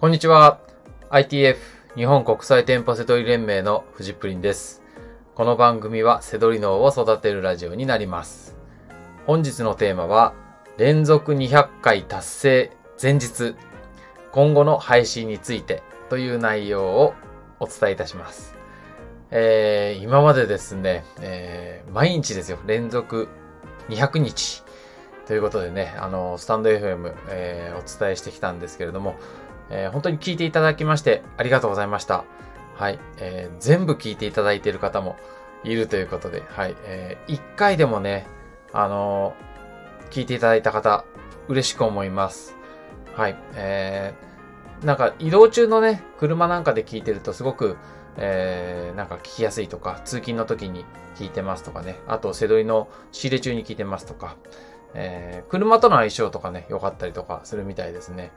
こんにちは。ITF 日本国際店舗セドリ連盟のフジプリンです。この番組はセドリ脳を育てるラジオになります。本日のテーマは、連続200回達成前日、今後の配信についてという内容をお伝えいたします。えー、今までですね、えー、毎日ですよ、連続200日ということでね、あの、スタンド FM、えーお伝えしてきたんですけれども、えー本当に聞いていただきましてありがとうございました。はい。えー全部聞いていただいている方もいるということで、はい。え1回でもね、あのー聞いていただいた方、嬉しく思います。はい。えーなんか移動中のね、車なんかで聞いてるとすごく、えーなんか聞きやすいとか、通勤の時に聞いてますとかね、あと、セドリの仕入れ中に聞いてますとか、えー車との相性とかね、良かったりとかするみたいですね。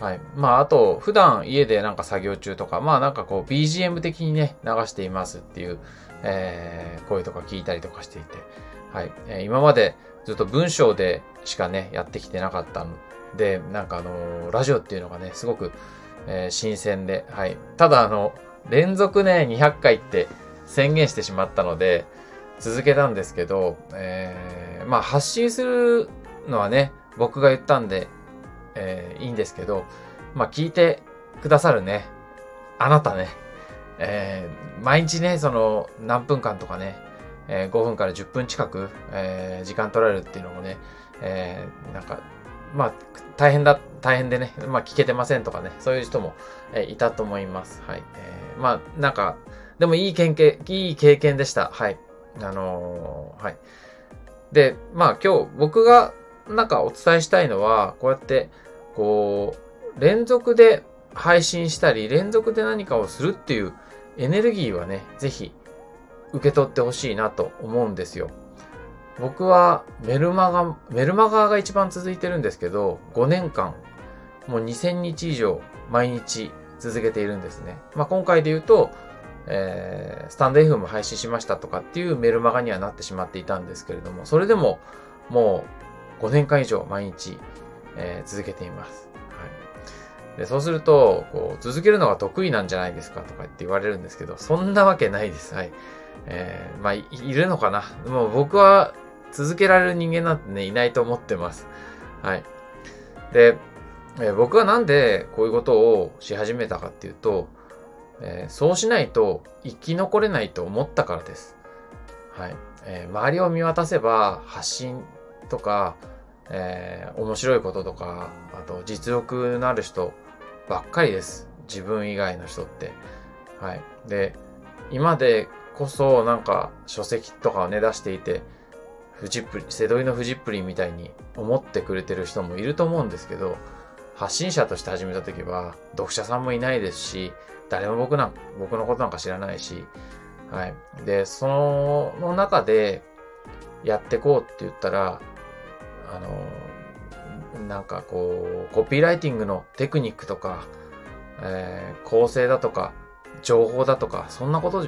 はい。まあ、あと、普段家でなんか作業中とか、まあなんかこう BGM 的にね、流していますっていう、えー声とか聞いたりとかしていて、はい。えー今までずっと文章でしかね、やってきてなかったので、なんかあのーラジオっていうのがね、すごく、えー新鮮で、はい。ただあの、連続ね、200回って宣言してしまったので、続けたんですけど、えーまあ発信するのはね、僕が言ったんで、えーいいんですけど、まあ聞いてくださるね、あなたね、えー毎日ね、その何分間とかね、えー5分から10分近く、えー時間取られるっていうのもね、えーなんか、まあ、大変だ、大変でね、まあ聞けてませんとかね、そういう人も、えーいたと思います。はい。えーまあ、なんか、でもいい経験、いい経験でした。はい。あのーはい。で、まあ今日僕がなんかお伝えしたいのは、こうやって、こう、連続で配信したり、連続で何かをするっていうエネルギーはね、ぜひ受け取ってほしいなと思うんですよ。僕はメルマガ、メルマガが一番続いてるんですけど、5年間、もう2000日以上毎日続けているんですね。まあ今回で言うと、えー、スタンド F も配信しましたとかっていうメルマガにはなってしまっていたんですけれども、それでももう5年間以上毎日、えー続けています。はい。で、そうすると、こう、続けるのが得意なんじゃないですかとかって言われるんですけど、そんなわけないです。はい。えーまあい、いるのかなもう僕は続けられる人間なんてね、いないと思ってます。はい。で、えー僕はなんでこういうことをし始めたかっていうと、えーそうしないと生き残れないと思ったからです。はい。えー周りを見渡せば発信とか、えー面白いこととか、あと実力のある人ばっかりです。自分以外の人って。はい。で、今でこそなんか書籍とかをね出していて、フジップリ、セドリのフジップリンみたいに思ってくれてる人もいると思うんですけど、発信者として始めた時は読者さんもいないですし、誰も僕なん僕のことなんか知らないし、はい。で、その中でやってこうって言ったら、あの、なんかこう、コピーライティングのテクニックとか、えー構成だとか、情報だとか、そんなこと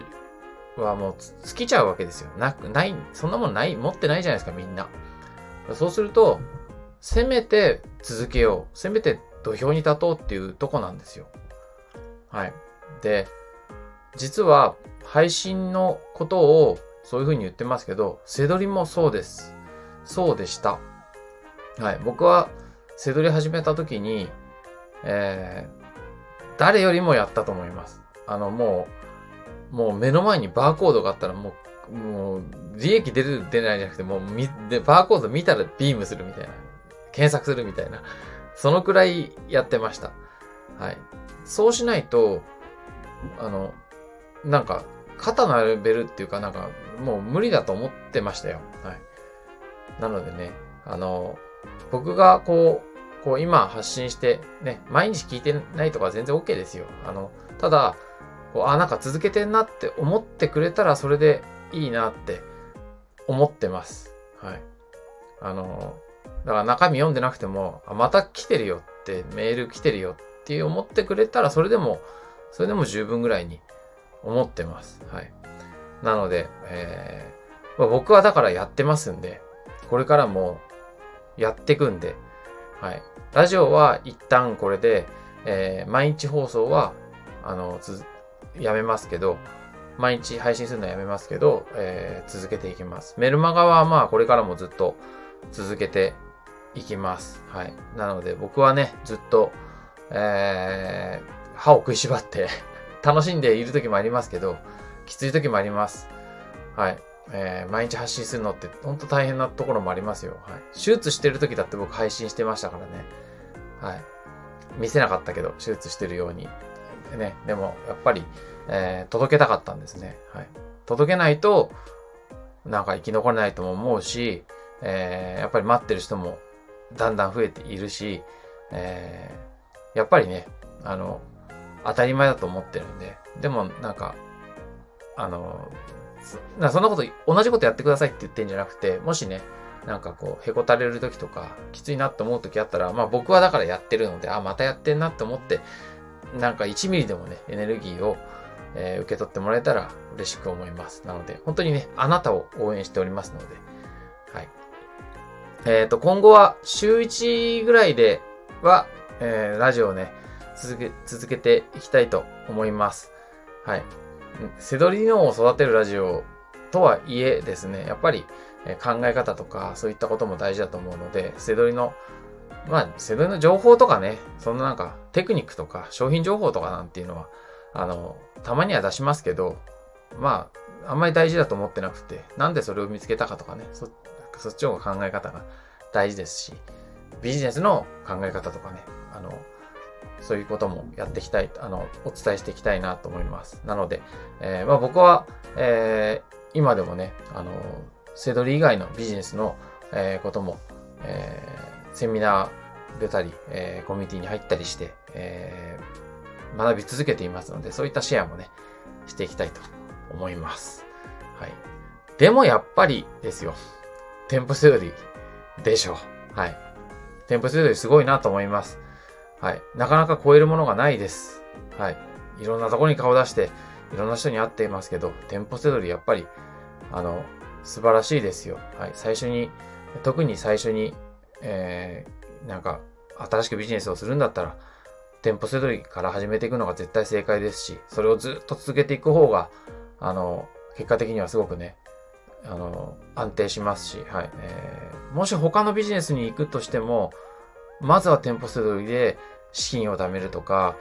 はもう尽きちゃうわけですよ。なく、ない、そんなもんない、持ってないじゃないですか、みんな。そうすると、せめて続けよう。せめて土俵に立とうっていうとこなんですよ。はい。で、実は配信のことをそういうふうに言ってますけど、セドリもそうです。そうでした。はい。僕はセドリ始めた時に、えー、誰よりもやったと思います。あの、もう、もう目の前にバーコードがあったらもう、もう、利益出る出ないじゃなくて、もうみ、で、バーコード見たらビームするみたいな。検索するみたいな。そのくらいやってました。はい。そうしないと、あの、なんか、肩のレベルっていうかなんか、もう無理だと思ってましたよ。はい。なのでね、あの、僕がこう、こう今発信して、ね、毎日聞いてないとか全然 OK ですよ。あの、ただ、こうあ、なんか続けてんなって思ってくれたらそれでいいなって思ってます。はい。あの、だから中身読んでなくても、あ、また来てるよって、メール来てるよって思ってくれたらそれでも、それでも十分ぐらいに思ってます。はい。なので、えーまあ僕はだからやってますんで、これからもやっていくんで、はい。ラジオは一旦これで、えー、毎日放送は、あの、つ、やめますけど、毎日配信するのはやめますけど、えー、続けていきます。メルマガはまあこれからもずっと続けていきます。はい。なので僕はね、ずっと、えー、歯を食いしばって 楽しんでいる時もありますけど、きつい時もあります。はい。えー、毎日発信するのって本当大変なところもありますよ。はい。手術してる時だって僕配信してましたからね。はい。見せなかったけど、手術してるように。ね。でも、やっぱり、えー、届けたかったんですね。はい。届けないと、なんか生き残れないとも思うし、えー、やっぱり待ってる人もだんだん増えているし、えー、やっぱりね、あの、当たり前だと思ってるんで、でもなんか、あの、そそんなこと、同じことやってくださいって言ってんじゃなくて、もしね、なんかこう、へこたれる時とか、きついなって思う時あったら、まあ僕はだからやってるので、あ、またやってんなって思って、なんか1ミリでもね、エネルギーをえー、受け取ってもらえたら嬉しく思います。なので、本当にね、あなたを応援しておりますので、はい。えっ、ー、と、今後は週1ぐらいでは、えー、ラジオをね、続け、続けていきたいと思います。はい。セドリ脳を育てるラジオとはいえですね、やっぱり考え方とかそういったことも大事だと思うので、セドリの、まあ、セドリの情報とかね、そんななんかテクニックとか商品情報とかなんていうのは、あの、たまには出しますけど、まあ、あんまり大事だと思ってなくて、なんでそれを見つけたかとかね、そそっちの考え方が大事ですし、ビジネスの考え方とかね、あの、そういうこともやっていきたい、あの、お伝えしていきたいなと思います。なので、えー、まあ僕は、えー、今でもね、あの、セドリ以外のビジネスの、えー、ことも、え、セミナー出たり、え、コミュニティに入ったりして、え、学び続けていますので、そういったシェアもね、していきたいと思います。はい。でもやっぱりですよ。添付セドリでしょう。はい。添付セドリすごいなと思います。はい。なかなか超えるものがないです。はい。いろんなとこに顔出して、いろんな人に会っていますけど、店舗セドリやっぱり、あの、素晴らしいですよ。はい。最初に、特に最初に、えー、なんか、新しくビジネスをするんだったら、店舗せどりから始めていくのが絶対正解ですし、それをずっと続けていく方が、あの、結果的にはすごくね、あの、安定しますし、はい。えー、もし他のビジネスに行くとしても、まずは店舗せどりで資金を貯めるとか、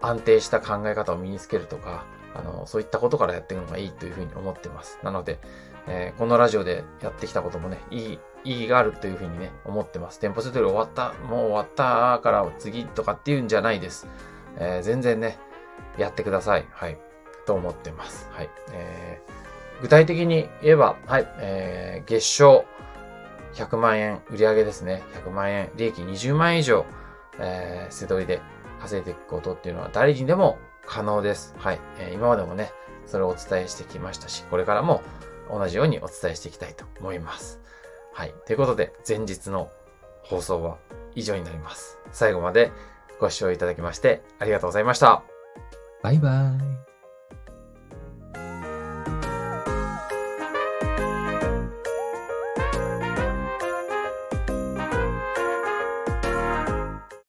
安定した考え方を身につけるとか、あの、そういったことからやっていくのがいいというふうに思ってます。なので、えー、このラジオでやってきたこともね、いい、意義があるというふうにね、思ってます。店舗セトル終わった、もう終わったから次とかっていうんじゃないです。えー、全然ね、やってください。はい。と思ってます。はい。えー、具体的に言えば、はい、えー、月賞100万円売り上げですね。100万円、利益20万円以上、えー、セトリで稼いでいくことっていうのは誰にでも可能です。はい。えー、今までもね、それをお伝えしてきましたし、これからも同じようにお伝えしていきたいと思います。はい。ということで、前日の放送は以上になります。最後までご視聴いただきましてありがとうございました。バイバイ。